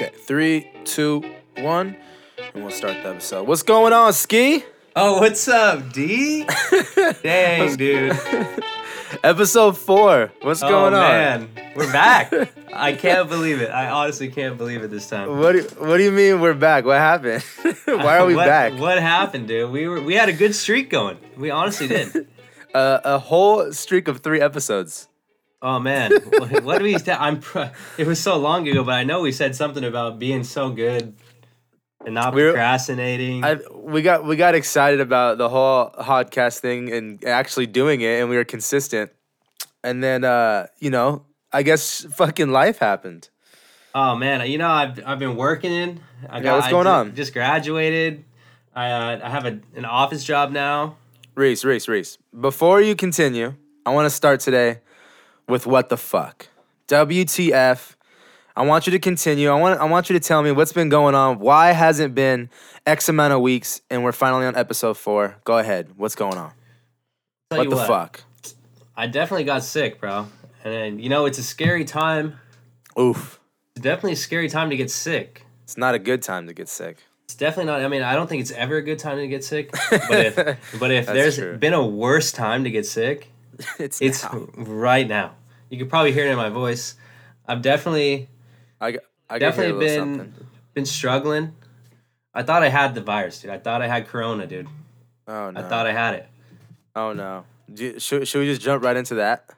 Okay, three, two, one, and we'll start the episode. What's going on, Ski? Oh, what's up, D? Dang, dude. Episode four. What's oh, going on? Oh man. We're back. I can't believe it. I honestly can't believe it this time. What do, What do you mean we're back? What happened? Why are we what, back? What happened, dude? We were we had a good streak going. We honestly did. Uh, a whole streak of three episodes. Oh man, what, do we? St- I'm. Pro- it was so long ago, but I know we said something about being so good and not We're- procrastinating. I, we got we got excited about the whole podcast thing and actually doing it, and we were consistent. And then, uh, you know, I guess fucking life happened. Oh man, you know I've I've been working in. I Yeah, what's I going ju- on? Just graduated. I uh, I have a, an office job now. Reese, Reese, Reese. Before you continue, I want to start today with what the fuck. WTF. I want you to continue. I want I want you to tell me what's been going on. Why hasn't been X amount of weeks and we're finally on episode 4. Go ahead. What's going on? Tell what the fuck? I definitely got sick, bro. And then, you know, it's a scary time. Oof. It's definitely a scary time to get sick. It's not a good time to get sick. It's definitely not. I mean, I don't think it's ever a good time to get sick. But if but if there's true. been a worse time to get sick, it's it's now. right now. You could probably hear it in my voice. I've definitely I I definitely been something. been struggling. I thought I had the virus, dude. I thought I had corona, dude. Oh no. I thought I had it. oh no. Do you- should, should we just jump right into that?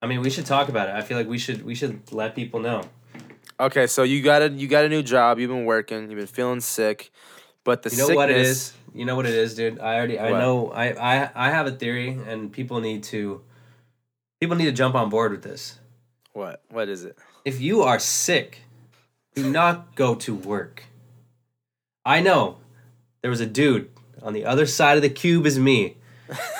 I mean, we should talk about it. I feel like we should we should let people know. Okay, so you got a you got a new job. You've been working. You've been feeling sick, but the You know what it sickness- is? You know what it is, dude. I already I What? know I, I I have a theory and people need to people need to jump on board with this. What? What is it? If you are sick, do not go to work. I know there was a dude on the other side of the cube as me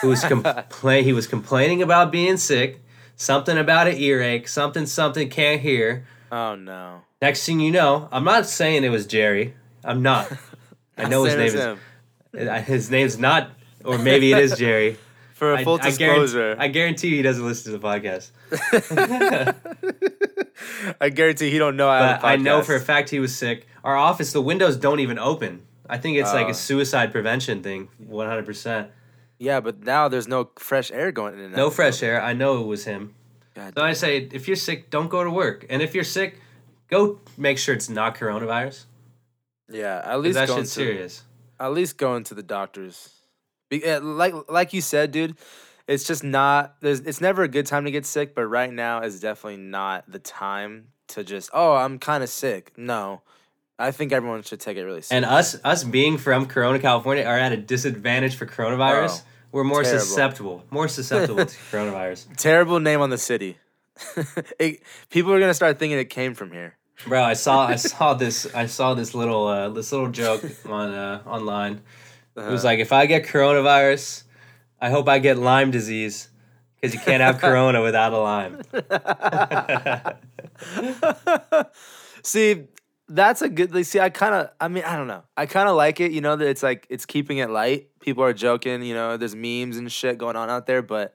who was compla- he was complaining about being sick, something about an earache, something something can't hear. Oh no. Next thing you know, I'm not saying it was Jerry. I'm not. I know his name is him. Uh, His name's not, or maybe it is Jerry. For a full I disclosure, guarantee, I guarantee he doesn't listen to the podcast. I guarantee he don't know I have But a I know for a fact he was sick. Our office, the windows don't even open. I think it's like Oh. a suicide prevention thing, 100%. Yeah, but now there's no fresh air going in and. No fresh air. I know it was him. God So I say, if you're sick, don't go to work. And if you're sick, go make sure it's not coronavirus. Yeah, at 'cause least That going shit's to serious. At least going to the doctors. Be, uh, like like you said, dude, it's just not. There's. It's never a good time to get sick, but right now is definitely not the time to just. Oh, I'm kind of sick. No, I think everyone should take it really seriously. And us, us being from Corona, California, are at a disadvantage for coronavirus. We're more terrible. susceptible, more susceptible to coronavirus. Terrible name on the city. it, people are gonna start thinking it came from here. Bro, I saw I saw this I saw this little uh, this little joke on uh, online. It Uh-huh. was like if I get coronavirus, I hope I get Lyme disease because you can't have corona without a Lyme. see, that's a good. See, I kind of. I mean, I don't know. I kind of like it. You know that it's like it's keeping it light. People are joking. You know, there's memes and shit going on out there, but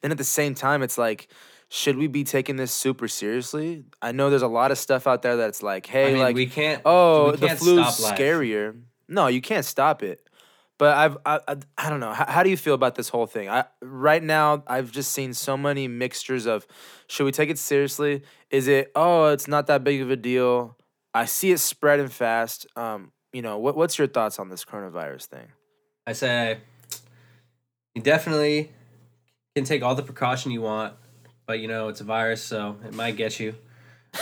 then at the same time, it's like. Should we be taking this super seriously? I know there's a lot of stuff out there that's like, hey, I mean, like, we can't. oh, we the can't flu's stop life. scarier. No, you can't stop it. But I've, I, I, I don't know. How, how do you feel about this whole thing? I right now I've just seen so many mixtures of, should we take it seriously? Is it oh it's not that big of a deal? I see it spreading fast. Um, you know what? What's your thoughts on this coronavirus thing? I say you definitely can take all the precaution you want, but you know it's a virus, so it might get you.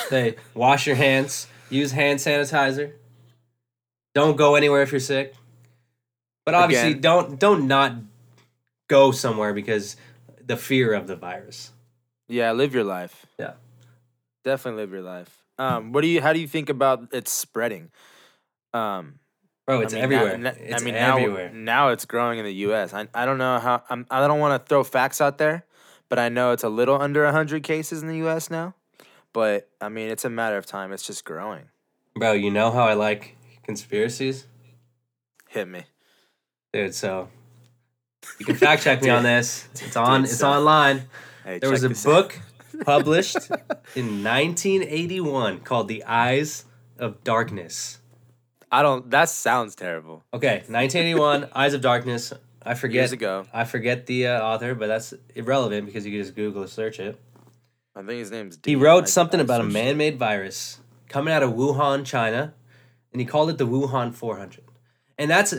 Say wash your hands, use hand sanitizer. Don't go anywhere if you're sick. But obviously Again. don't don't not go somewhere because the fear of the virus. Yeah, live your life. Yeah. definitely live your life. Um, what do you? How do you think about it spreading? Um, Bro, it's I mean, everywhere. Now, it's I mean, everywhere. Now, now it's growing in the U.S. I, I don't know how. I'm, I don't want to throw facts out there, but I know it's a little under hundred cases in the U.S. now. But I mean, it's a matter of time. It's just growing. Bro, you know how I like conspiracies? Hit me. Dude, so you can fact check me on this. It's on Dude, it's so- online. Hey, There was a book published in 1981 called The Eyes of Darkness. I don't. That sounds terrible. Okay, 1981, Eyes of Darkness. I forget. Years ago, I forget the uh, author, but that's irrelevant because you can just Google or search it. I think his name's. He wrote I- something I about a man-made virus coming out of Wuhan, China, and he called it the Wuhan 400. And that's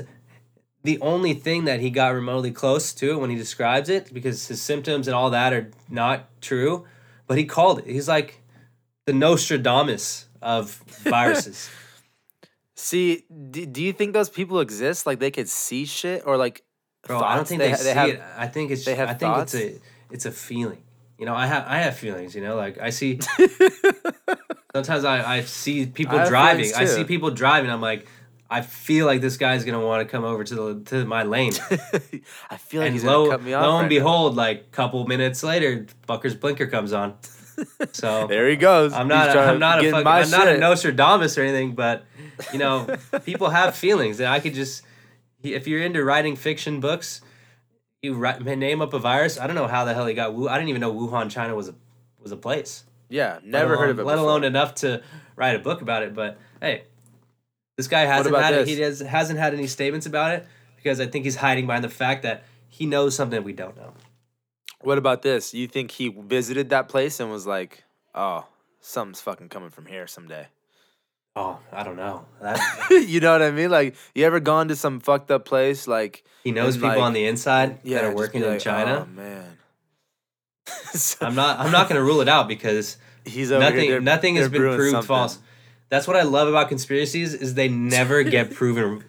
the only thing that he got remotely close to when he describes it because his symptoms and all that are not true. But he called it. He's like the Nostradamus of viruses. See, do, do you think those people exist? Like they could see shit, or like Bro, I don't think they, ha- see have. it. I think it's. they have I think thoughts? it's a. It's a feeling. You know, I have. I have feelings. You know, like I see. sometimes I, I see people I driving. I see people driving. I'm like, I feel like this guy's gonna want to come over to the to my lane. I feel like and he's lo, gonna cut me off. lo right and behold, like a couple minutes later, Bucker's blinker comes on. So there he goes. I'm not. trying I'm not a. Fucking, I'm not a. Nostradamus or anything, but you know, people have feelings, and I could just. If you're into writing fiction books, you write, name up a virus. I don't know how the hell he got. Wu, I didn't even know Wuhan, China was a was a place. Yeah, never heard alone- of it. Let before. alone enough to write a book about it. But hey, this guy hasn't had this? he has, hasn't had any statements about it because I think he's hiding behind the fact that he knows something we don't know. What about this? You think he visited that place and was like, "Oh, something's fucking coming from here someday." Oh, I don't know. That you know what I mean? Like, you ever gone to some fucked up place? Like, he knows And, people like, on the inside yeah, that are working in like, China. Oh man. So I'm not. I'm not going to rule it out because He's over nothing. nothing has been proved something. false. That's what I love about conspiracies is they never get proven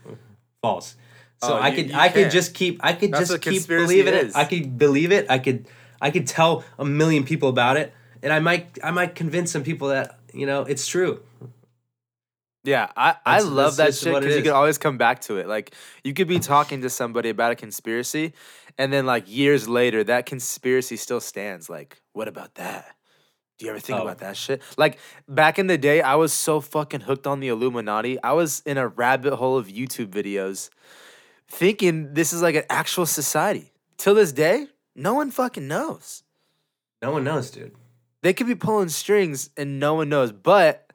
false. So Oh, I you- could. you I could can't. just keep. I could That's just keep believing is. it. I could believe it. I could. I could tell a million people about it, and I might. I might convince some people that you know it's true. Yeah, I, I That's- love that's that just shit what it because you is. can always come back to it. Like you could be talking to somebody about a conspiracy, and then like years later, that conspiracy still stands. Like, what about that? Do you ever think Oh. about that shit? Like back in the day, I was so fucking hooked on the Illuminati. I was in a rabbit hole of YouTube videos, thinking this is like an actual society. Till this day, no one fucking knows. No one knows, dude. They could be pulling strings and no one knows, but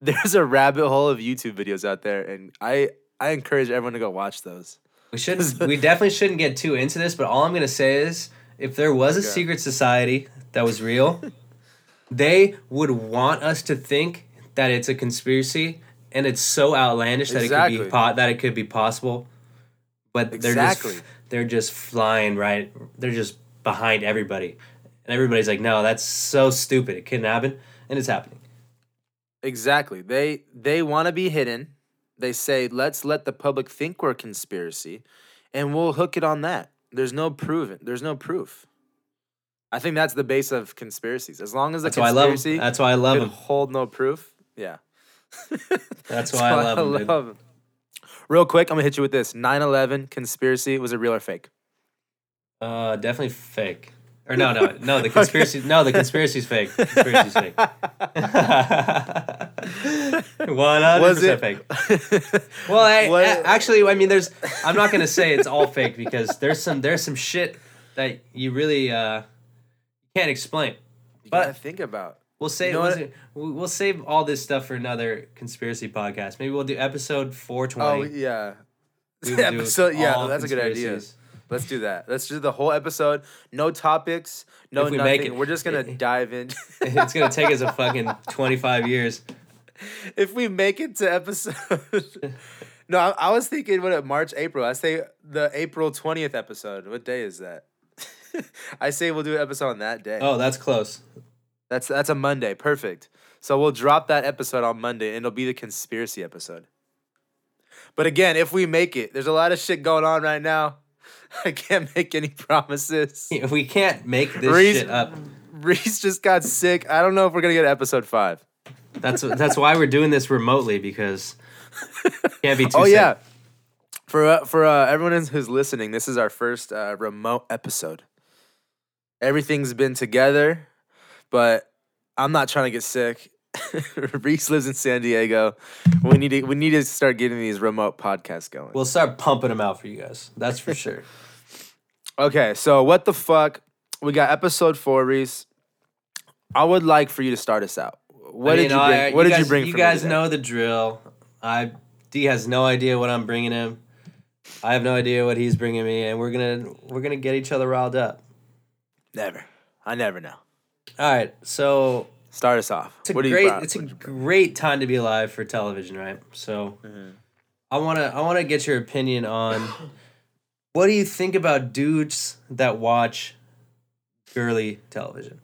there's a rabbit hole of YouTube videos out there, and I I encourage everyone to go watch those. We shouldn't. we definitely shouldn't get too into this. But all I'm gonna say is, if there was a secret society that was real, they would want us to think that it's a conspiracy, and it's so outlandish that it could be po- that it could be possible. But they're just they're just flying right. They're just behind everybody, and everybody's like, "No, that's so stupid. It couldn't happen," and it's happening. Exactly. They they want to be hidden. They say, let's let the public think we're a conspiracy, and we'll hook it on that. There's no proven. There's no proof. I think that's the base of conspiracies. As long as the That's why I love. conspiracy That's why I love could them. hold no proof, yeah. That's why I love 'em, dude. 'em. Real quick, I'm gonna hit you with this: 9/11 conspiracy was it real or fake? Uh, definitely fake. Or no, no, no. The conspiracy. No, the conspiracy's fake. Conspiracy's fake. One hundred Was percent it fake. Well, I, What- actually, I mean, there's. I'm not gonna say it's all fake because there's some there's some shit that you really uh can't explain. You But- gotta think about. We'll save know we'll, we'll we'll save all this stuff for another conspiracy podcast. Maybe we'll do episode 420. Oh yeah. We will episode, yeah, that's a good idea. Let's do that. Let's do the whole episode. No topics. No If we nothing. make it- We're just gonna dive in. it's gonna take us a fucking 25 years. if we make it to episode. no, I, I was thinking what March, April. I say the April twentieth episode. What day is that? I say we'll do an episode on that day. Oh, that's close. That's that's a Monday. Perfect. So we'll drop that episode on Monday, and it'll be the conspiracy episode. But again, if we make it, there's a lot of shit going on right now. I can't make any promises. We can't make this Reese- shit up, Reese just got sick. I don't know if we're gonna get episode five. that's that's why we're doing this remotely because can't be too. Sick. Oh sick. yeah, for uh, for uh, everyone who's- who's listening, this is our first uh, remote episode. Everything's been together, but I'm not trying to get sick. Reese lives in San Diego. We need to we need to start getting these remote podcasts going. we'll start pumping them out for you guys. That's for sure. Okay, so what the fuck? We got episode four, Reese. I would like for you to start us out. what I did mean, you I- bring? What did guys, you bring? You guys know the drill. I D has no idea what I'm bringing him. I have no idea what he's bringing me, and we're gonna we're gonna get each other riled up. Never. I never know. All right, so Start us off. it's a what do you great it's a what you brought? great time to be alive for television, right? So Mhm. I wanna I wanna get your opinion on what do you think about dudes that watch girly television?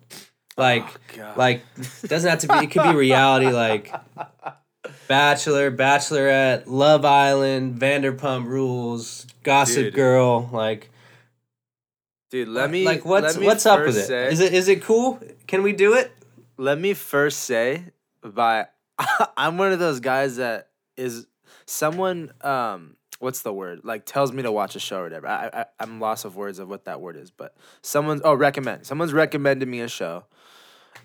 Like Oh, like doesn't have to be it could be reality like Bachelor, Bachelorette, Love Island, Vanderpump Rules, Gossip Dude. Girl, like dude, let me like what's what's up with it? say- Is it is it cool? Can we do it? Let me first say by I'm one of those guys that is someone um what's the word like tells me to watch a show or whatever. I, I I'm lost of words of what that word is, but someone's oh recommend someone's recommended me a show,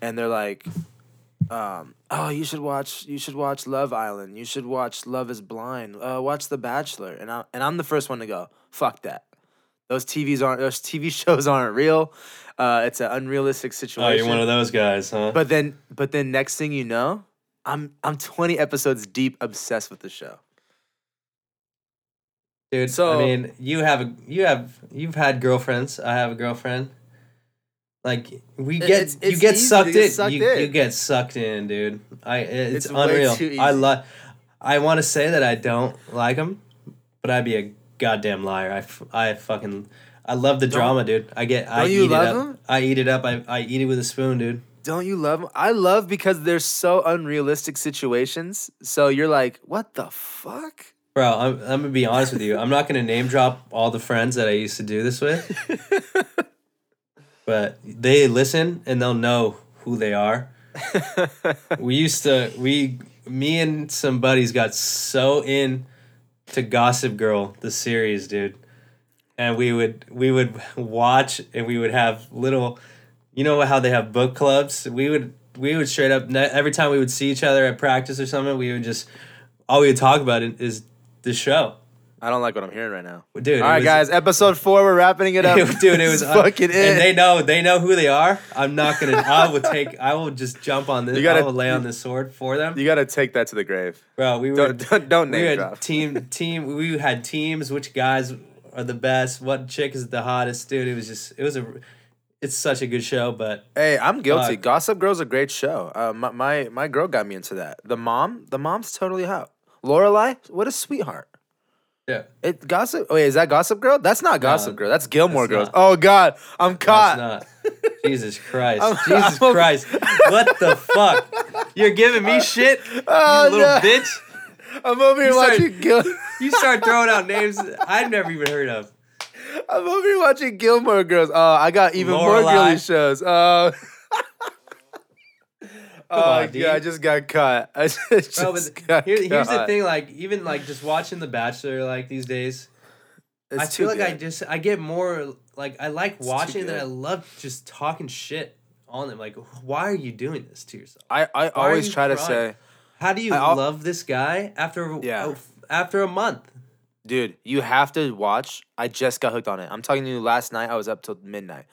and they're like, um oh you should watch you should watch Love Island you should watch Love Is Blind uh watch The Bachelor and I and I'm the first one to go fuck that. Those TVs aren't those TV shows aren't real. Uh, it's an unrealistic situation. Oh, you're one of those guys, huh? But then, but then, next thing you know, I'm I'm 20 episodes deep, obsessed with the show. Dude, So- I mean, you have a you have you've had girlfriends. I have a girlfriend. Like we get it's- you get sucked get in. you, in. you get sucked in, dude. I it's, It's unreal. I love. I want to say that I don't like them, but I'd be a goddamn liar. I, f- I fucking I love the drama, dude. I get I don't eat it up. 'em? I eat it up. I, I eat it with a spoon, dude. Don't you love them? I love because they're so unrealistic situations. So you're like, what the fuck? Bro, I'm, I'm gonna be honest with you. I'm not gonna name drop all the friends that I used to do this with. but they listen and they'll know who they are. We used to we me and some buddies got so in to Gossip Girl, the series, dude. And we would we would watch and we would have little you know how they have book clubs? We would we would straight up every time we would see each other at practice or something, we would just all we would talk about is the show. I don't like what I'm hearing right now. Dude, All right, was- guys, episode four, we're wrapping it up. dude, it was fucking and it. they know they know who they are. I'm not gonna. I will take. I will just jump on this. You gotta- I will lay on this sword for them, you got to take that to the grave. bro. We were Don't don't, don't we name had drop. team team. We had teams. Which guys are the best? What chick is the hottest? Dude, it was just. It was a. It's such a good show, but Hey, I'm guilty. Fuck. Gossip Girl's a great show. Uh, my, my my girl got me into that. The mom, the mom's totally hot. Lorelai, what a sweetheart. Yeah, It gossip. Oh, wait, is that Gossip Girl? That's not Gossip Girl. That's Gilmore Girls. Oh God, I'm that's caught. not. Jesus Christ! I'm- Jesus I'm- Christ! What the fuck? You're giving me uh, shit, Oh, you little no. bitch. I'm over here watching Gil. You start throwing out names I've never even heard of. I'm over here watching Gilmore Girls. Oh, I got even more Lorelai. girly shows. Oh. oh on, yeah. I just got cut. I just Bro, but got here, here's the thing, like even like just watching The Bachelor like these days, It's I feel like I good. just I get more like I like too watching that I good. love just talking shit on them. Like, why are you doing this to yourself? I, I are always you try to crying? say, How do you I al- love this guy after Yeah. uh, after a month? dude, you have to watch. I just got hooked on it. I'm talking to you last night. I was up till midnight.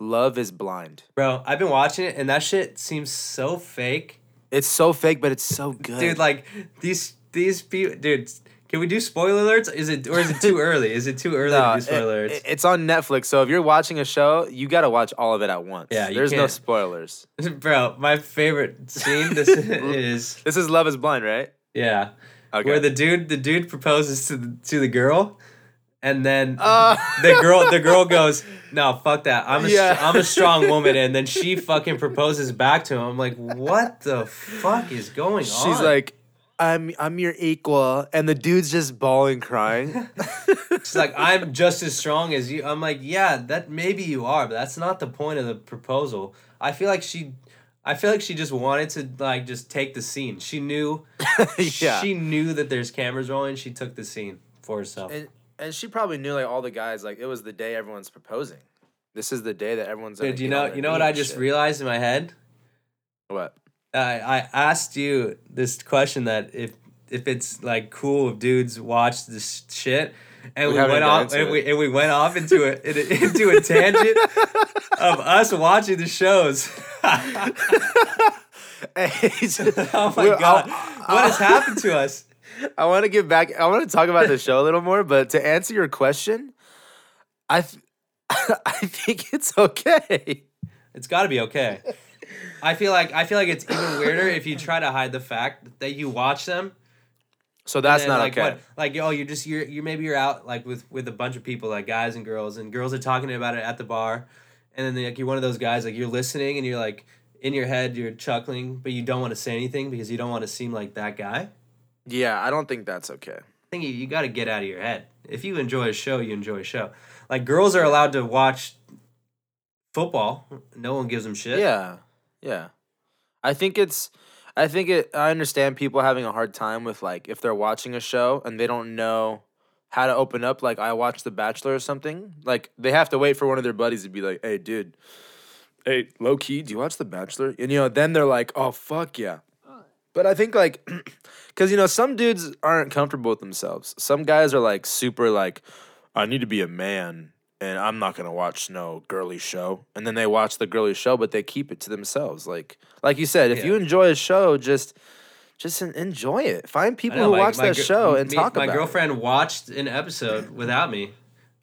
Love is blind. Bro, I've been watching it and that shit seems so fake. It's so fake, but it's so good. Dude, like these these people dude, can we do spoiler alerts? Is it or is it too early? Is it too early No, to do it- spoiler alerts? it- it's on Netflix. So if you're watching a show, you got to watch all of it at once. Yeah, there's no can't- spoilers. Bro, my favorite scene this is This is Love is Blind, right? yeah, Okay. where the dude the dude proposes to the to the girl, and then Uh, the girl the girl goes, "No, fuck that. I'm a Yeah. am a strong woman," and then she fucking proposes back to him. I'm like, what the fuck is going on? She's like, I'm I'm your equal, and the dude's just bawling, crying. She's like, I'm just as strong as you. I'm like, yeah, that maybe you are, but that's not the point of the proposal. I feel like she, I feel like she just wanted to like just take the scene. She knew, yeah. she knew that there's cameras rolling. She took the scene for herself. and and she probably knew like all the guys like it was the day everyone's proposing. This is the day that everyone's. Dude, you know, you know what I just shit. realized in my head? What? I I asked you this question that if if it's like cool if dudes watch this shit. And We we, went off, and it. we, and we went off into a into a tangent of us watching the shows. Oh my god, I- what has happened to us? I want to get back. I want to talk about the show a little more, but to answer your question, I, th- I think it's okay. It's got to be okay. I feel like I feel like it's even weirder if you try to hide the fact that you watch them. So that's then, not like, okay. What, like oh, you're just you're you maybe you're out like with with a bunch of people like guys and girls and girls are talking about it at the bar, and then like you're one of those guys like you're listening and you're like in your head you're chuckling but you don't want to say anything because you don't want to seem like that guy. Yeah, I don't think that's okay. I think you, you got to get out of your head. If you enjoy a show, you enjoy a show. Like girls are allowed to watch football. No one gives them shit. Yeah, yeah. I think it's. I think it. I understand people having a hard time with like if they're watching a show and they don't know how to open up. Like I watched The Bachelor or something. Like they have to wait for one of their buddies to be like, "Hey, dude, hey, low key, do you watch The Bachelor?" And you know, then they're like, "Oh fuck yeah." But I think like, because you know, some dudes aren't comfortable with themselves. Some guys are like super like, I need to be a man, and I'm not gonna watch no girly show. And then they watch the girly show, but they keep it to themselves. Like, like you said, if you enjoy a show, just, just enjoy it. Find people know, who my- watch my that gir- show and me- talk My about My girlfriend watched an episode without me.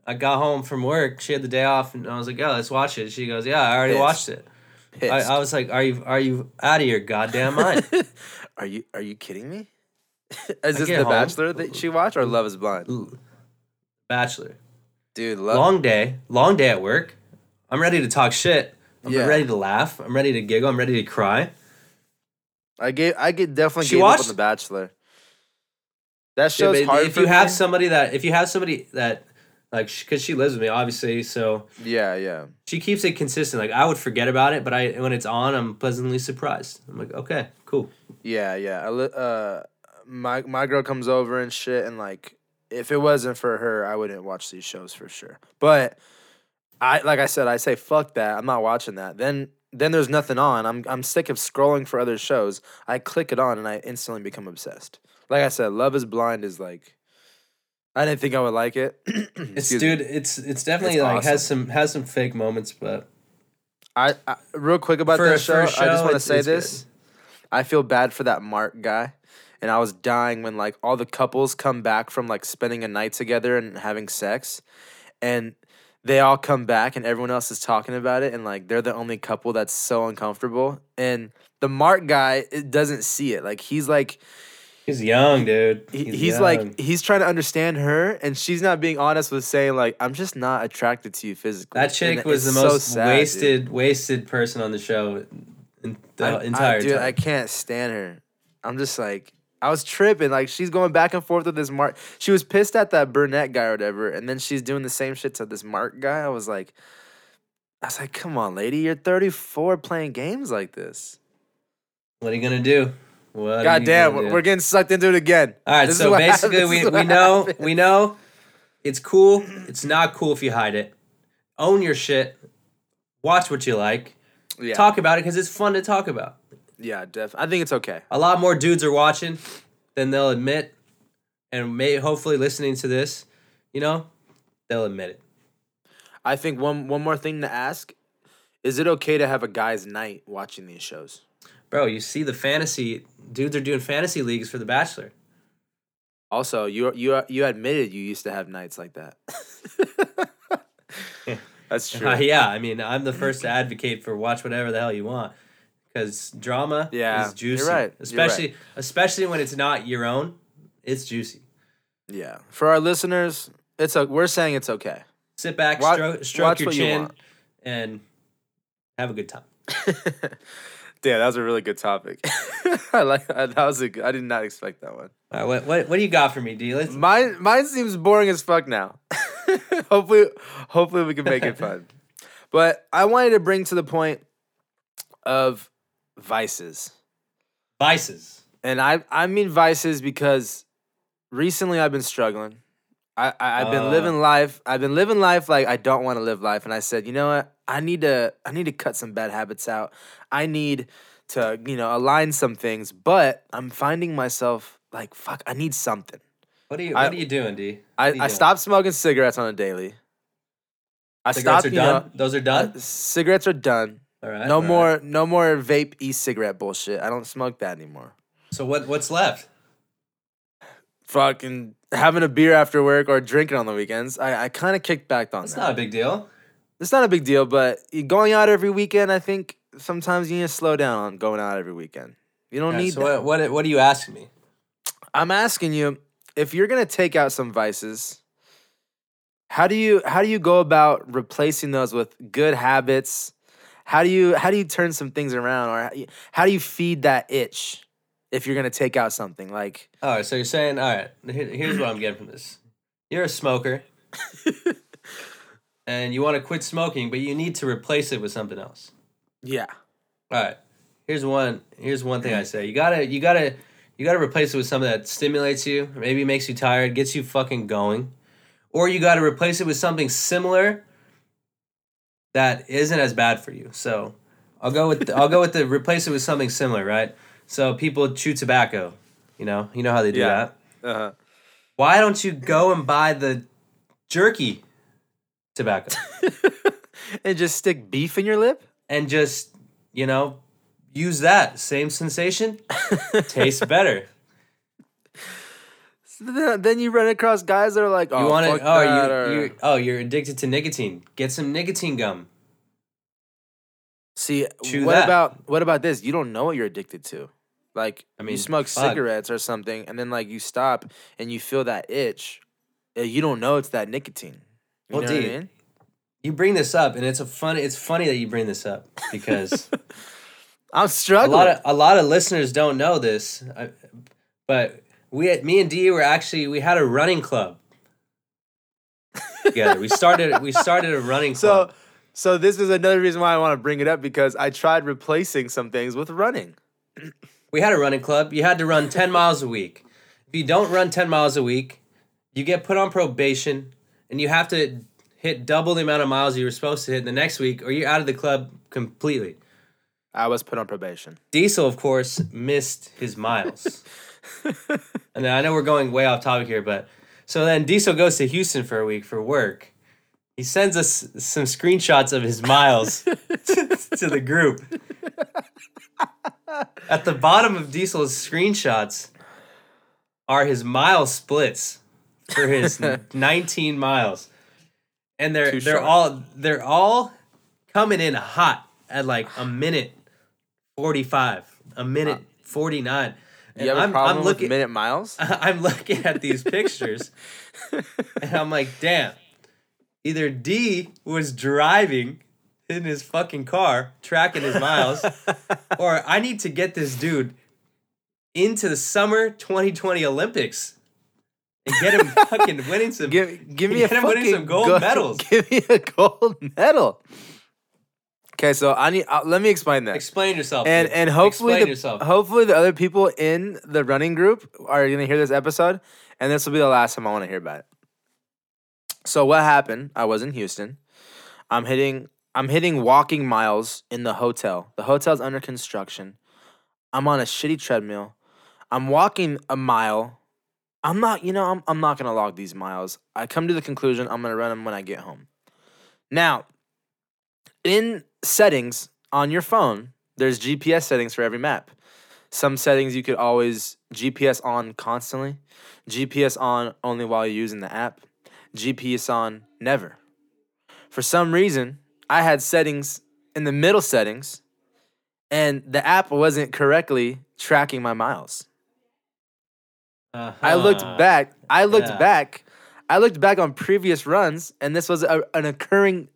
I got home from work. She had the day off, and I was like, "Oh, let's watch it." She goes, "Yeah, I already Pissed. watched it." It. I, I was like, "Are you are you out of your goddamn mind?" are you are you kidding me? Is this The home- Bachelor that she watched or Love Is Blind? Ooh. Bachelor, Dude, love. long day, long day at work. I'm ready to talk shit. I'm Yeah. ready to laugh. I'm ready to giggle. I'm ready to cry. I gave I get definitely She gave up on The Bachelor. That show's but hard if for you have somebody that if you have somebody that like because she lives with me obviously so Yeah, yeah. she keeps it consistent like i would forget about it but i when it's on i'm pleasantly surprised i'm like okay cool Yeah, yeah. I li- uh, my my girl comes over and shit, and like, if it wasn't for her, I wouldn't watch these shows for sure. But I, like I said, I say fuck that. I'm not watching that. Then then there's nothing on. I'm I'm sick of scrolling for other shows. I click it on and I instantly become obsessed. Like I said, Love Is Blind is like. I didn't think I would like it. it's dude it's it's definitely It's like has some has some fake moments but I, I real quick about For- that a show, I just want to say it's good. this. I feel bad for that Mark guy. And I was dying when like all the couples come back from like spending a night together and having sex and they all come back and everyone else is talking about it and like they're the only couple that's so uncomfortable and the Mark guy it doesn't see it. Like he's like he's young dude he, he's, like he's trying to understand her and she's not being honest with saying like I'm just not attracted to you physically. that chick And was the so most sad, dude. wasted wasted person on the show in the I- I- entire dude, time I can't stand her. I'm just like, I was tripping. Like she's going back and forth with this Mark. She was pissed at that brunette guy or whatever, and then she's doing the same shit to this Mark guy. I was like, I was like, come on, lady, you're 34 playing games like this. what are you gonna do what God damn, we're we're getting sucked into it again. All right, This so basically, we, we know we know it's cool. It's not cool if you hide it. Own your shit. Watch what you like. Yeah, Talk about it because it's fun to talk about. yeah, def. I think it's okay. A lot more dudes are watching than they'll admit, and may hopefully listening to this, you know, they'll admit it. I think one one more thing to ask: Is it okay to have a guy's night watching these shows? Bro, you see the fantasy dudes are doing fantasy leagues for The Bachelor. Also, you you you admitted you used to have nights like that. That's true. Uh, yeah, I mean, I'm the first to advocate for watch whatever the hell you want because drama Yeah, is juicy. you're right, you're right. Especially especially when it's not your own, it's juicy. Yeah. For our listeners, it's a, we're saying it's okay. Sit back, Wa- stroke, stroke your what you chin, and have a good time. Damn, that was a really good topic. I like that was a I did not expect that one. All right, what, what what do you got for me, D? Let's, Mine mine seems boring as fuck now. hopefully hopefully we can make it fun. But I wanted to bring to the point of vices. vices. And I I mean vices because recently I've been struggling. I, I I've been Uh. living life. I've been living life like I don't want to live life, and I said, you know what? I need to I need to cut some bad habits out. I need to you know align some things, but I'm finding myself like fuck. I need something. What are you I- What are you doing, D? I, are I stopped smoking cigarettes on a daily. I Cigarettes stopped. are done. know, Those are uh, done. cigarettes are done. All right. No all right. more, no more vape e-cigarette bullshit. I don't smoke that anymore. So what what's left? Fucking having a beer after work or drinking on the weekends. I, I kind of kicked back on It's that. not a big deal. It's not a big deal, but going out every weekend, I think sometimes you need to slow down on going out every weekend. You don't right, need so that. what, what what are you asking me? I'm asking you if you're gonna take out some vices. How do you how do you go about replacing those with good habits? How do you how do you turn some things around, or how you- how do you feed that itch if you're gonna take out something like? All right, so you're saying, all right, here- here's what I'm getting from this. You're a smoker and you want to quit smoking, but you need to replace it with something else. Yeah, All right. Here's one here's one thing I say. You got to you got to you got to replace it with something that stimulates you, maybe makes you tired, gets you fucking going. Or you got to replace it with something similar that isn't as bad for you. So, I'll go with I'll go with the replace it with something similar, right? So people chew tobacco, you know, you know how they do Yeah. that. uh-huh. Why don't you go and buy the jerky tobacco and just stick beef in your lip. and just, you know, use that same sensation, tastes better. So then, you run across guys that are like, oh, "Oh, you want fuck? Oh, that," you, or- you oh you're addicted to nicotine. Get some nicotine gum. See, Chew what that. about what about this? You don't know what you're addicted to. Like, I mean, you smoke fuck. cigarettes or something, and then like you stop and you feel that itch. You don't know it's that nicotine. You Well, what I mean? You bring this up, and it's a fun. It's funny that you bring this up because I'm struggling. a lot of a lot of listeners don't know this, but we had, me and D, were actually we had a running club together. we started we started a running club. so, so this is another reason why I want to bring it up because I tried replacing some things with running. we had a running club. You had to run 10 miles a week. If you don't run 10 miles a week, you get put on probation and you have to hit double the amount of miles you were supposed to hit the next week or you're out of the club completely. I was put on probation. Diesel, of course, missed his miles. and I know we're going way off topic here, but so then Diesel goes to Houston for a week for work. He sends us some screenshots of his miles to the group. At the bottom of Diesel's screenshots are his mile splits for his 19 miles. And they're Too they're short. all they're all coming in hot at like a minute 45, a minute 49. Do you have a I'm, problem I'm with minute miles? I'm looking at these pictures and I'm like, damn. Either D was driving in his fucking car, tracking his miles, or I need to get this dude into the summer 2020 Olympics and get him fucking winning some. Give, give me a him winning fucking some gold go- medals. Give me a gold medal. Okay, so I need. Uh, let me explain that. Explain yourself. and dude. and hopefully Explain the, yourself. hopefully the other people in the running group are gonna hear this episode, and this will be the last time I want to hear about it. So what happened? I was in Houston. I'm hitting I'm hitting walking miles in the hotel. The hotel's under construction. I'm on a shitty treadmill. I'm walking a mile. I'm not, you know, I'm, I'm not gonna log these miles. I come to the conclusion I'm gonna run them when I get home. Now, in settings on your phone, there's GPS settings for every map. Some settings you could always GPS on constantly, GPS on only while you're using the app, GPS on never. For some reason, I had settings in the middle settings, and the app wasn't correctly tracking my miles. I looked Uh-huh. back. I looked Yeah. back. I looked back on previous runs, and this was a, an occurring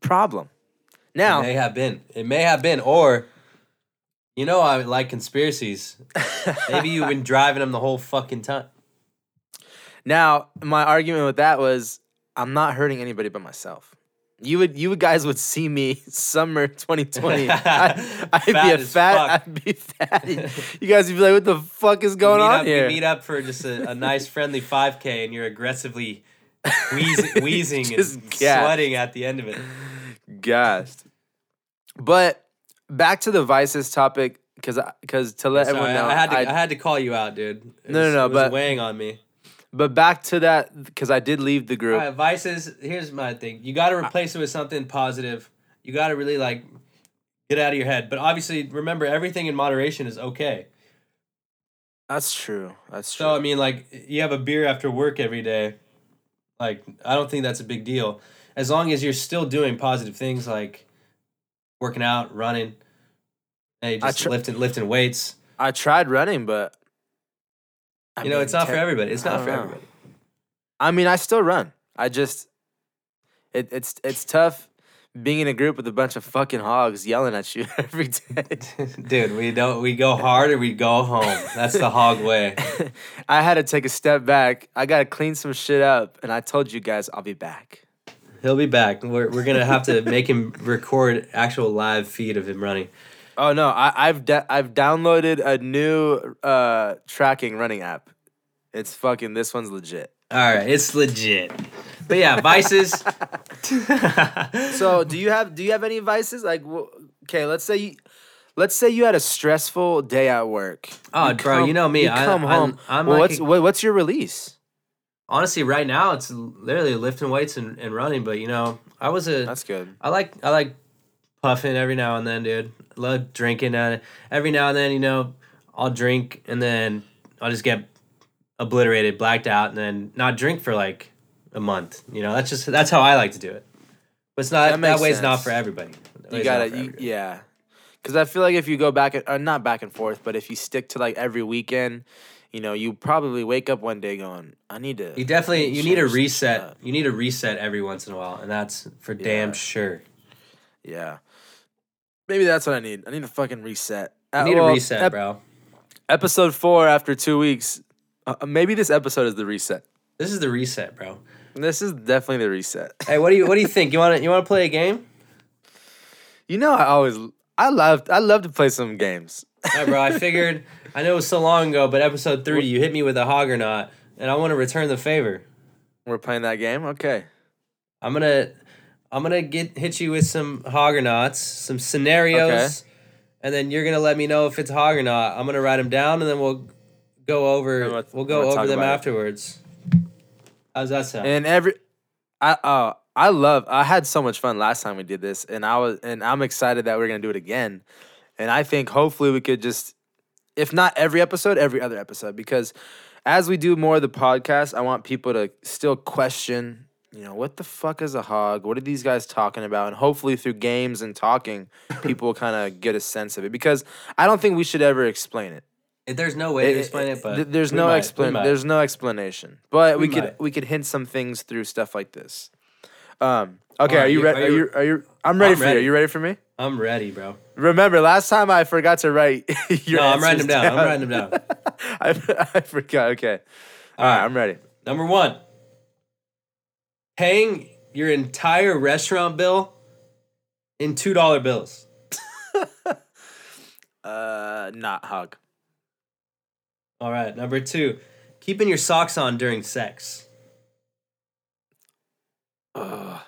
problem. Now, It may have been. It may have been. Or, you know, I like conspiracies. Maybe you've been driving them the whole fucking time. now my argument with that was I'm not hurting anybody but myself. You would, you guys would see me summer 2020. I, I'd be a fat. fuck. I'd be fatty. you guys would be like, "What the fuck is going on up, here?" We meet up for just a, a nice friendly 5K and you're aggressively wheezing, wheezing and gassed. sweating at the end of it. Gassed. But back to the vices topic, because because to let Sorry, everyone know, I, had to, I- I, had to call you out, dude. It No, no, was- no, was but- weighing on me. But back to that because I did leave the All group. right, vices. Here's my thing. You got to replace it with something positive. You got to really like Get out of your head. But obviously, remember everything in moderation is okay. That's true. That's true. So I mean, like you have a beer after work every day. Like I don't think that's a big deal, as long as you're still doing positive things like working out, running, hey, just tr- lifting lifting weights. I tried running, but I you know, mean, it's not for everybody. It's not don't for know. everybody. I mean, I still run. I just it, it's it's tough being in a group with a bunch of fucking hogs yelling at you every day. Dude, we don't we go hard or we go home. That's the hog way. I had to take a step back. I got to clean some shit up, and I told you guys I'll be back. He'll be back. We're we're gonna have to make him record actual live feed of him running. Oh no, I, I've da- I've downloaded a new uh, tracking running app. It's fucking. This one's legit. All right, it's legit. But yeah, vices. So, do you have do you have any vices? Like, okay, let's say you, let's say you had a stressful day at work. Oh, You bro, you know me. You I- come I'm- home. I'm well, like what's a- what, what's your release? honestly, right now it's literally lifting weights and, and running. But you know, I was a That's good. I like I like puffing every now and then, dude. Love drinking. Uh, every now and then, you know, I'll drink and then I'll just get obliterated, blacked out, and then not drink for like a month. You know, that's just that's how I like to do it. But it's not That that, way. It's not for everybody. You gotta, you, yeah. Because I feel like if you go back, and, uh, not back and forth, but if you stick to like every weekend, you know, you probably wake up one day going, "I need to." You definitely you need a reset. stuff." You need a reset every once in a while, and that's for damn sure. Yeah. Maybe that's what I need. I need to fucking reset. You Uh, need well, a reset, ep- bro. Episode four after two weeks. Uh, maybe this episode is the reset. This is the reset, bro. This is definitely the reset. Hey, what do you what do you think? You want to you want to play a game? You know, I always, I love, I love to play some games. Right, bro. I figured I know it was so long ago, but episode three, you hit me with a hog or not, and I want to return the favor. We're playing that game. Okay. I'm gonna I'm gonna get hit you with some hog or nots, some scenarios, and then you're gonna let me know if it's hog or not. I'm gonna write them down, and then we'll go over we'll- we'll go over them about it. afterwards. How's that sound? And every, I, uh, I love. I had so much fun last time we did this, and I was, and I'm excited that we're gonna do it again. And I think hopefully we could just, if not every episode, every other episode, because as we do more of the podcast, I want people to still question. You know what the fuck is a hog? What are these guys talking about? And hopefully through games and talking, people will kind of get a sense of it. Because I don't think we should ever explain it. There's no way to explain it, but th- there's no might. There's no explanation. But we, We could might. we could hint some things through stuff like this. Um. Okay. Are Are you you- ready? are Are you- you? Are you? I'm ready I'm for you. Are you ready for me? I'm ready, bro. Remember, last time I forgot to write your. no, I'm writing them answers down. I'm writing them down. I, I forgot. Okay. All right. I'm ready. Number one, paying your entire restaurant bill in two dollar bills. Uh, not hug. All right. Number two, keeping your socks on during sex. Ugh.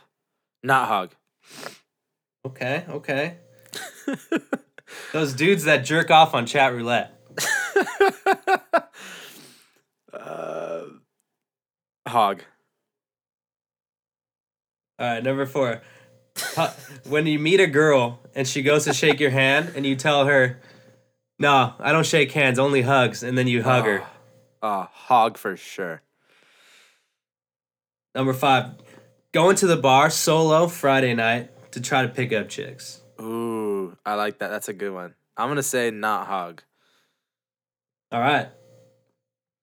Not hug. Okay. Okay. Those dudes that jerk off on chat roulette. uh, hog. All right. Number four, when you meet a girl and she goes to shake your hand and you tell her, "No, I don't shake hands, only hugs," and then you hug her. Uh, hog for sure. Number five, going to the bar solo Friday night to try to pick up chicks. Ooh, I like that. That's a good one. I'm gonna say not hog. All right.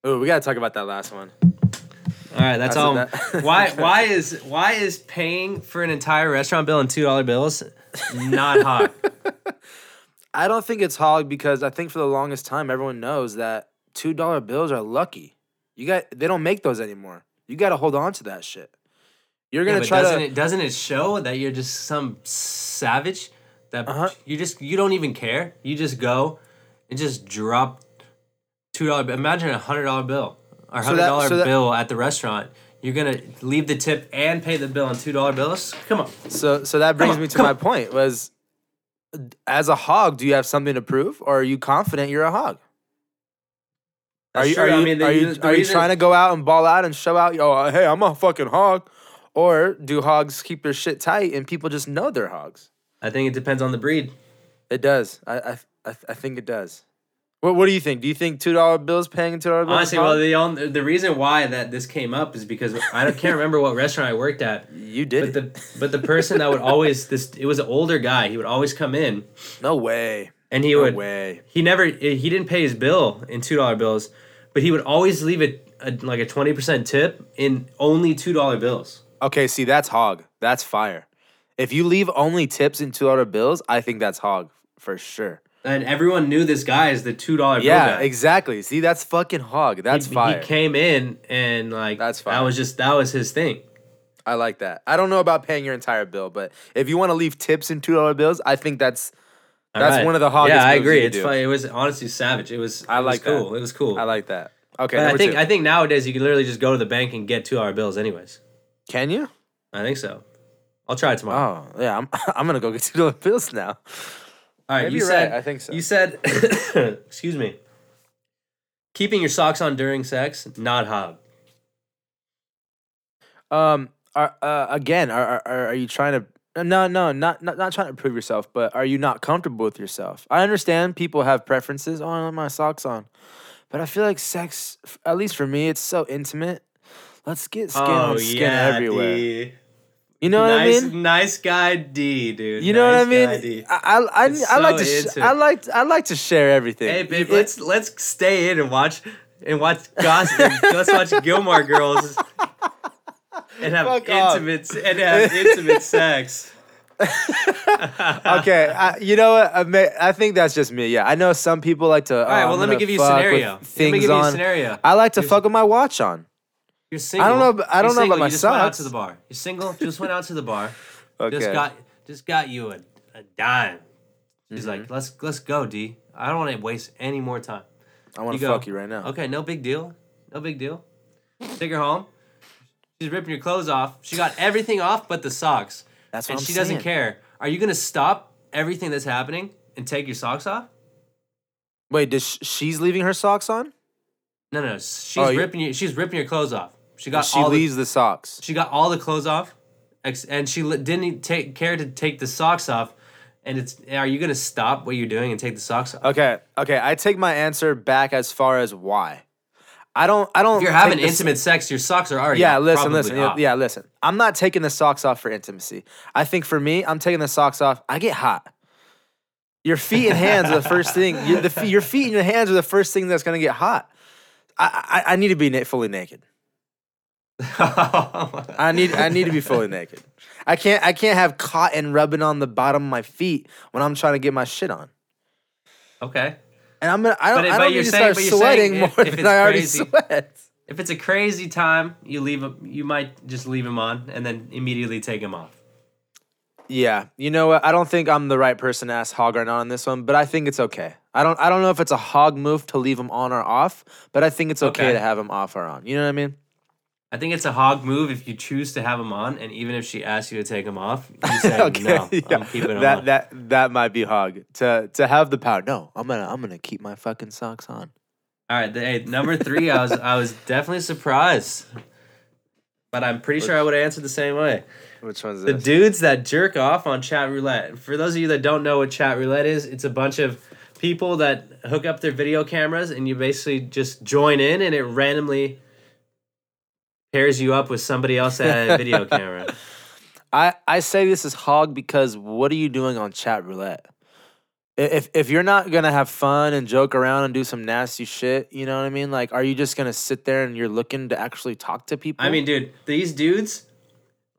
Ooh, we gotta talk about that last one. All right, that's, That's all. that- why why is why is paying for an entire restaurant bill in two dollar bills not hot? I don't think it's hog because I think for the longest time everyone knows that two dollar bills are lucky. You got they don't make those anymore. You got to hold on to that shit. You're gonna but try doesn't to. it doesn't it show that you're just some savage that Uh-huh. you just you don't even care. You just go and just drop two dollar. Imagine a hundred dollar bill or hundred dollar so that- bill at the restaurant. You're gonna leave the tip and pay the bill on two dollar bills. Come on. So so that brings on, me to my on. point was, as a hog, do you have something to prove, or are you confident you're a hog? Are you are I you mean, the- are you, are you trying to go out and ball out and show out? Oh, hey, I'm a fucking hog. Or do hogs keep their shit tight and people just know they're hogs? I think it depends on the breed. It does. I I I, I think it does. What What do you think? Do you think two dollar bills paying two dollar bills? Honestly, well, the only, the reason why that this came up is because I don't, can't remember what restaurant I worked at, you did but it. the but the person that would always this it was an older guy. He would always come in no way. and he No would way. he never eh, he didn't pay his bill in two dollar bills, but he would always leave it a, like a twenty percent tip in only two dollar bills. Okay, see that's hog. That's fire. If you leave only tips in two dollar bills, I think that's hog for sure. And everyone knew this guy as the two dollar Yeah, exactly. See, that's fucking hog. That's he, fire. He came in and like That's That was just that was his thing. I like that. I don't know about paying your entire bill, but if you want to leave tips in two dollar bills, I think that's That's Alright. one of the hoggest Yeah, I agree. It's do. fun. It was honestly savage. It was. I it was like that. cool. It was cool. I like that. Okay, I think two. I think nowadays you can literally just go to the bank and get two dollar bills, anyways. can you? I think so. I'll try it tomorrow. Oh yeah, I'm I'm gonna go get two dollar bills now. All right, maybe you said. right. I think so. You said. excuse me. Keeping your socks on during sex, not hog. Um, are uh, again, are, are are you trying to? No, no, not, not not trying to prove yourself, but are you not comfortable with yourself? I understand people have preferences. Oh, I want my socks on, but I feel like sex, at least for me, it's so intimate. Let's get skin on skin everywhere. Oh, D. You know what I mean? nice guy D, dude. You know Nice what I guy mean? D. I I, I, It's I like so to sh- I like I like to share everything. Hey, babe, It- let's let's stay in and watch and watch gossip. let's watch Gilmore Girls and have Fuck off. intimate and have intimate sex. okay, I, you know what? I, may, I think that's just me. Yeah, I know some people like to. All right, oh, well, let me give you a scenario. Let me Things give you a on. scenario. I like to Here's- fuck with my watch on. You're single. know ab- I You're don't know about single, my you just went out socks. to the bar. You're single. Just went out to the bar. Okay. Just got just got you a, a dime. She's Mm-hmm. like, let's let's go, D. I don't want to waste any more time. I want to go. fuck you right now. Okay, no big deal. No big deal. Take her home. She's ripping your clothes off. She got everything off but the socks. That's what and I'm she doesn't saying. care. Are you gonna stop everything that's happening and take your socks off? Wait, does sh- she's leaving her socks on? No, no. She's Oh, you- ripping you. She's ripping your clothes off. She got She all leaves the socks. She got all the clothes off, and she didn't take care to take the socks off. And it's are you gonna stop what you're doing and take the socks off? Okay, okay. I take my answer back as far as why. I don't. I don't. If you're having the intimate sex, your socks are already Yeah, listen, listen. Yeah, off. yeah, listen. I'm not taking the socks off for intimacy. I think for me, I'm taking the socks off. I get hot. Your feet and hands are the first thing. Your, the, your feet and your hands are the first thing that's gonna get hot. I, I, I need to be fully naked. I need I need to be fully naked. I can't I can't have cotton rubbing on the bottom of my feet when I'm trying to get my shit on. okay. And I'm gonna I don't But I don't need to saying- start but you're saying sweating if- more if than I already crazy- sweat. If it's a crazy time, you leave. 'em- You might just leave them on and then immediately take them off. Yeah, you know what? I don't think I'm the right person to ask hog or not on this one, but I think it's okay. I don't I don't know if it's a hog move to leave them on or off, but I think it's okay, Okay. to have them off or on. You know what I mean? I think it's a hog move if you choose to have them on, and even if she asks you to take them off, you say okay, no. yeah. I'm keeping them that on. that that might be hog to to have the power. No, I'm gonna I'm gonna keep my fucking socks on. All right, the, hey, number three, I was I was definitely surprised, but I'm pretty sure I would have answered the same way. Which one's The this? dudes that jerk off on chat roulette. For those of you that don't know what chat roulette is, it's a bunch of people that hook up their video cameras and you basically just join in and it randomly pairs you up with somebody else that had a video camera. I, I say this is hog because what are you doing on chat roulette? If if you're not gonna have fun and joke around and do some nasty shit, you know what I mean? Like, are you just gonna sit there and you're looking to actually talk to people? I mean, dude, these dudes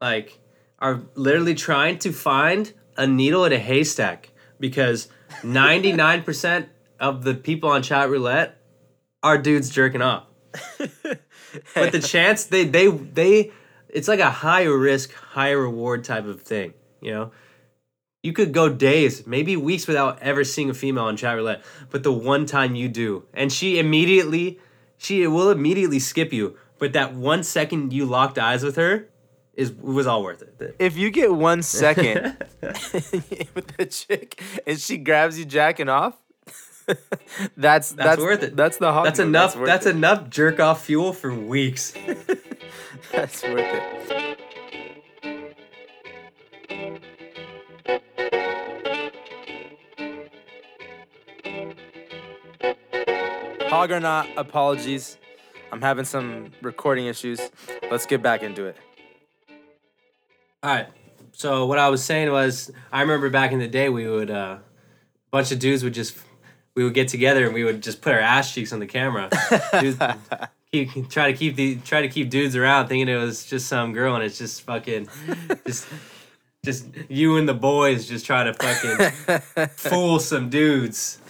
like are literally trying to find a needle in a haystack because 99% of the people on chat roulette are dudes jerking off. but the chance they they they it's like a high risk, high reward type of thing, you know? You could go days, maybe weeks without ever seeing a female on chat roulette, but the one time you do, and she immediately she will immediately skip you, but that one second you locked eyes with her is was all worth it. if you get one second with the chick and she grabs you jacking off, that's, that's, worth it. That's the hot. That's enough. That's, that's enough jerk off fuel for weeks. that's worth it. Hog or not, apologies. I'm having some recording issues. Let's get back into it. All right. So what I was saying was, I remember back in the day, we would uh, a bunch of dudes would just we would get together and we would just put our ass cheeks on the camera. Keep, try to keep the, try to keep dudes around, thinking it was just some girl, and it's just fucking, just, just you and the boys just trying to fucking fool some dudes.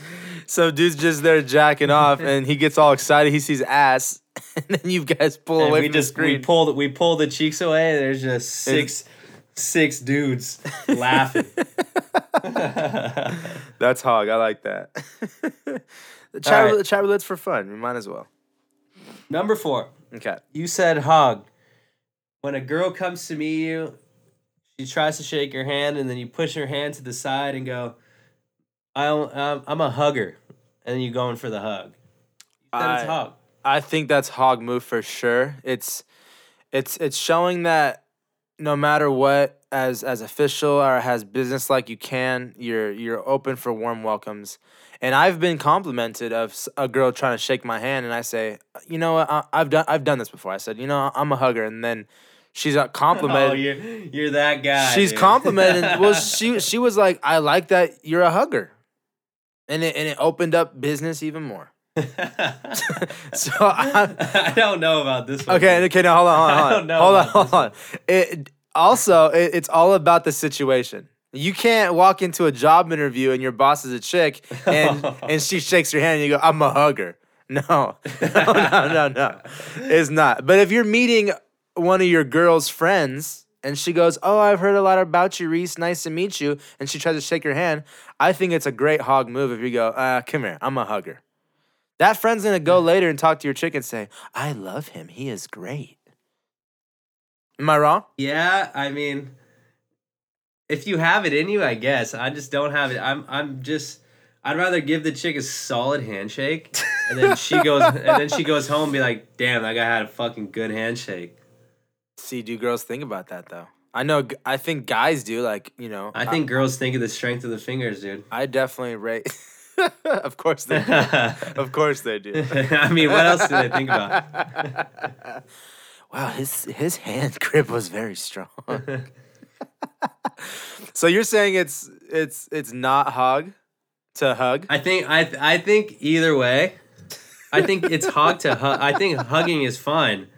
So dude's just there jacking off, and he gets all excited. He sees ass, and then you guys pull And away we from just the we pull the, we pull the cheeks away. And there's just six six dudes laughing. That's hog. I like that. the chat, All right. the chat roulette's for fun. We might as well. Number four. Okay. You said hog. When a girl comes to meet you, she tries to shake your hand, and then you push her hand to the side and go, I don't, um, I'm a hugger. And then you go in for the hug. You said I- it's hug. I think that's hog move for sure. It's it's it's showing that no matter what as as official or as business like you can, you're you're open for warm welcomes. And I've been complimented of a girl trying to shake my hand and I say, "You know what? I, I've done I've done this before." I said, "You know, I'm a hugger." And then she's uh, complimented Oh, you're, you're that guy. she's dude. complimented. well, she she was like, "I like that you're a hugger." And it, and it opened up business even more. So I, I don't know about this one. Okay, okay, now hold on, hold on, I hold don't on, know hold on, hold on. It also it, it's all about the situation. You can't walk into a job interview and your boss is a chick and and she shakes your hand and you go, "I'm a hugger." No, no, no, no, no. It's not. But if you're meeting one of your girl's friends and she goes, "Oh, I've heard a lot about you, Reese. Nice to meet you," and she tries to shake your hand, I think it's a great hog move if you go, uh, "Come here, I'm a hugger." That friend's gonna go later and talk to your chick and say, I love him. He is great. Am I wrong? Yeah, I mean, if you have it in you, I guess. I just don't have it. I'm I'm just. I'd rather give the chick a solid handshake, and then she goes, and then she goes home and be like, "Damn, that guy had a fucking good handshake." See, do girls think about that though? I know. I think guys do. Like you know. I think girls think of the strength of the fingers, dude. I, definitely rate. of course they do. of course they do. I mean, what else do they think about? wow, his his hand grip was very strong. so you're saying it's it's it's not hug to hug? I think I I think either way, I think it's hug to hug. I think hugging is fine,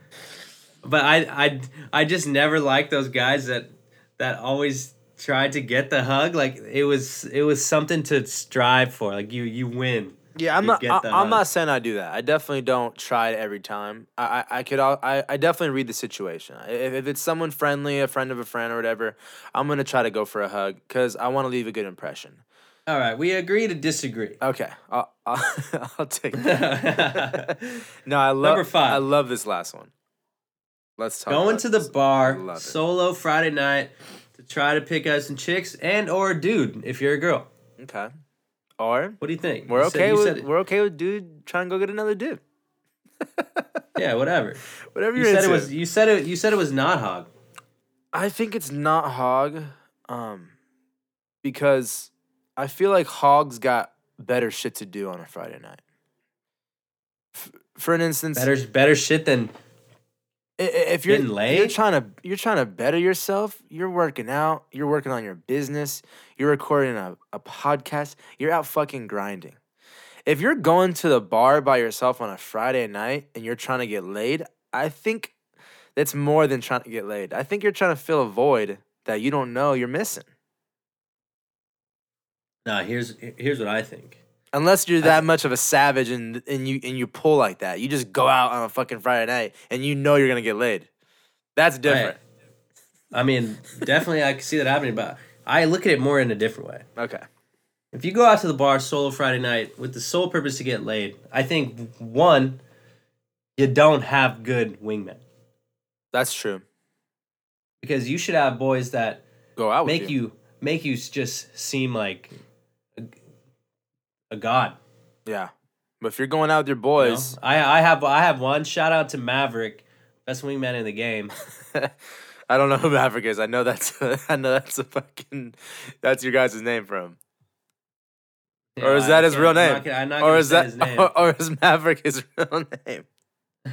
but I I I just never like those guys that that always tried to get the hug. Like it was it was something to strive for. Like you you win. Yeah, I'm you not. I, i'm not saying I do that. I definitely don't try it every time. I, I, I could. I, I definitely read the situation. If, if it's someone friendly, a friend of a friend or whatever, I'm gonna try to go for a hug because I want to leave a good impression. All right, we agree to disagree. Okay, I'll, I'll, I'll take that. no, I love. Number five. I love this last one. Let's talk. Going to the bar solo Friday night try to pick out some chicks and or a dude if you're a girl. Okay. Or What do you think? we're You okay you with said we're okay with dude trying to go get another dude. yeah, whatever. Whatever You you're said it was you said it you said it was not hog. I think it's not hog, um, because I feel like hogs got better shit to do on a Friday night. F- for an instance, Better better shit than if you're you're trying to you're trying to better yourself, you're working out, you're working on your business, you're recording a, a podcast, you're out fucking grinding. If you're going to the bar by yourself on a Friday night and you're trying to get laid, I think that's more than trying to get laid. I think you're trying to fill a void that you don't know you're missing. Nah, here's here's what I think. Unless you're that much of a savage and and you and you pull like that. You just go out on a fucking Friday night and you know you're gonna get laid. That's different. I mean, definitely I can see that happening, but I look at it more in a different way. Okay. If you go out to the bar solo Friday night with the sole purpose to get laid, I think one, you don't have good wingmen That's true. because you should have boys that Go out with make you make you just seem like a god. Yeah. But if you're going out with your you know? boys, I I have I have one shout out to Maverick, best wingman in the game. I don't know who Maverick is. I know that's I know that's a fucking that's your guys' name from. or is I that his real I'm name? not gonna- I'm not or is say that his name. Or, or is Maverick his real name?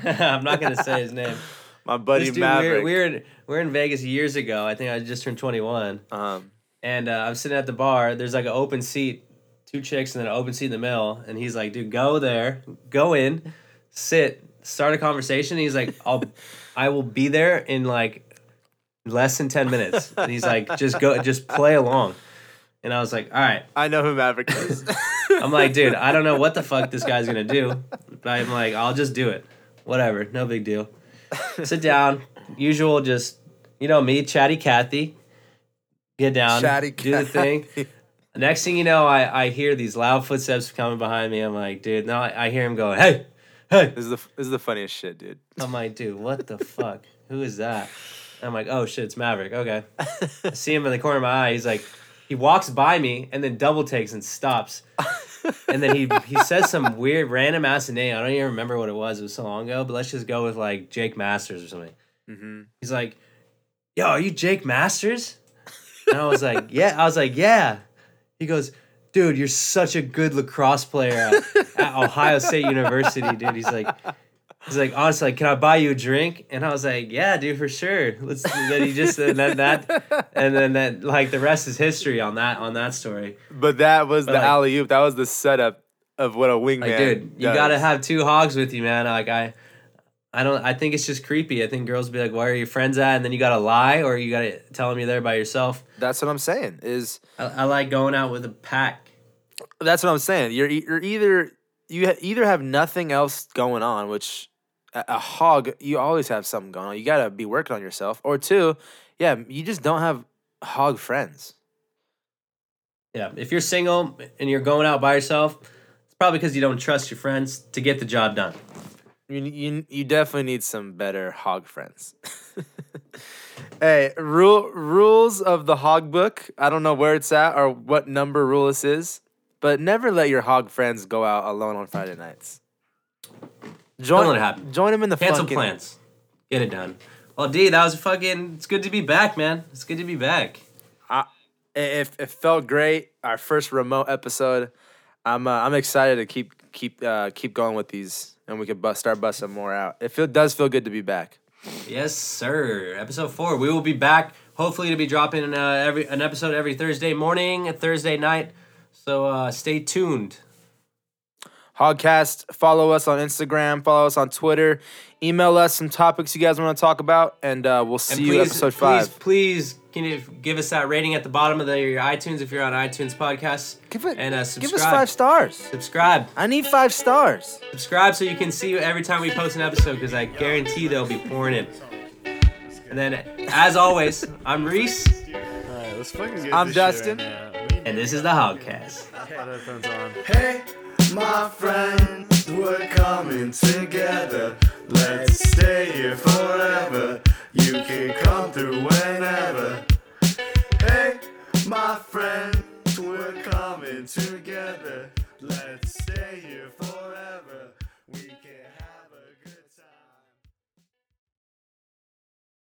I'm not gonna say his name. My buddy dude, Maverick. we were, we were in we were in Vegas years ago. I think I just turned 21, um, and uh, I'm sitting at the bar. There's like an open seat, two chicks, and then an open seat in the middle. And he's like, "Dude, go there, go in, sit, start a conversation." he's like, "I'll, I will be there in like less than 10 minutes." And he's like, "Just go, just play along." And I was like, "All right." I know who Maverick is. I'm like, dude, I don't know what the fuck this guy's gonna do, but I'm like, I'll just do it. Whatever, no big deal. Sit down, usual, just you know me, chatty Cathy. Get down, Chatty do the thing. Next thing you know, I, I hear these loud footsteps coming behind me. I'm like, dude, now I, I hear him going, hey, hey. This is the this is the funniest shit, dude. I'm like, dude, what the fuck? Who is that? I'm like, oh shit, it's Maverick. Okay. I see him in the corner of my eye. He's like, he walks by me and then double takes and stops. and then he he says some weird random ass name. I don't even remember what it was. It was so long ago, but let's just go with like Jake Masters or something. hmm He's like, yo, are you Jake Masters? And I was like, yeah. I was like, yeah. He goes, dude, you're such a good lacrosse player at, at Ohio State University, dude. He's like, he's like, honestly, like, can I buy you a drink? And I was like, yeah, dude, for sure. Let's. Then he just and then that, and then that, like the rest is history on that on that story. But that was But, the like- alley oop. That was the setup of what a wingman. Like, dude, you does. gotta have two hogs with you, man. Like I. I don't. I think it's just creepy. I think girls be like, "Where are your friends at?" And then you gotta lie, or you gotta tell them you're there by yourself. That's what I'm saying. Is I, I like going out with a pack. that's what I'm saying. You're you're either you ha- either have nothing else going on, which a, a hog you always have something going on. You gotta be working on yourself, or two, yeah, you just don't have hog friends. Yeah, if you're single and you're going out by yourself, it's probably because you don't trust your friends to get the job done. You you you definitely need some better hog friends. hey, rule rules of the hog book. I don't know where it's at or what number rule this is, but never let your hog friends go out alone on Friday nights. Join let it happen. Join them in the Cancel fucking- plans. Get it done. Well, D, that was fucking. It's good to be back, man. It's good to be back. It, it felt great. Our first remote episode. I'm uh, I'm excited to keep keep uh, keep going with these, and we can bust, start busting more out. It feel, does feel good to be back. Yes, sir. Episode four. We will be back. Hopefully, to be dropping uh, every an episode every Thursday morning, Thursday night. So uh, stay tuned. Hogcast. Follow us on Instagram. Follow us on Twitter. Email us some topics you guys want to talk about, and uh, we'll see And you episode five. Please, please, can you give us that rating at the bottom of the, your iTunes if you're on iTunes podcasts? Give it. and uh, give us five stars. Subscribe. I need five stars. Subscribe so you can see every time we post an episode because I guarantee they'll be pouring in. And then, as always, I'm Reese, Alright, let's fucking get I'm Dustin. Right now. We need and this is the Hogcast. to put headphones on. Hey, my friends, we're coming together. Let's stay here forever. You can come through whenever my friend. We're coming together. Let's stay here forever. We can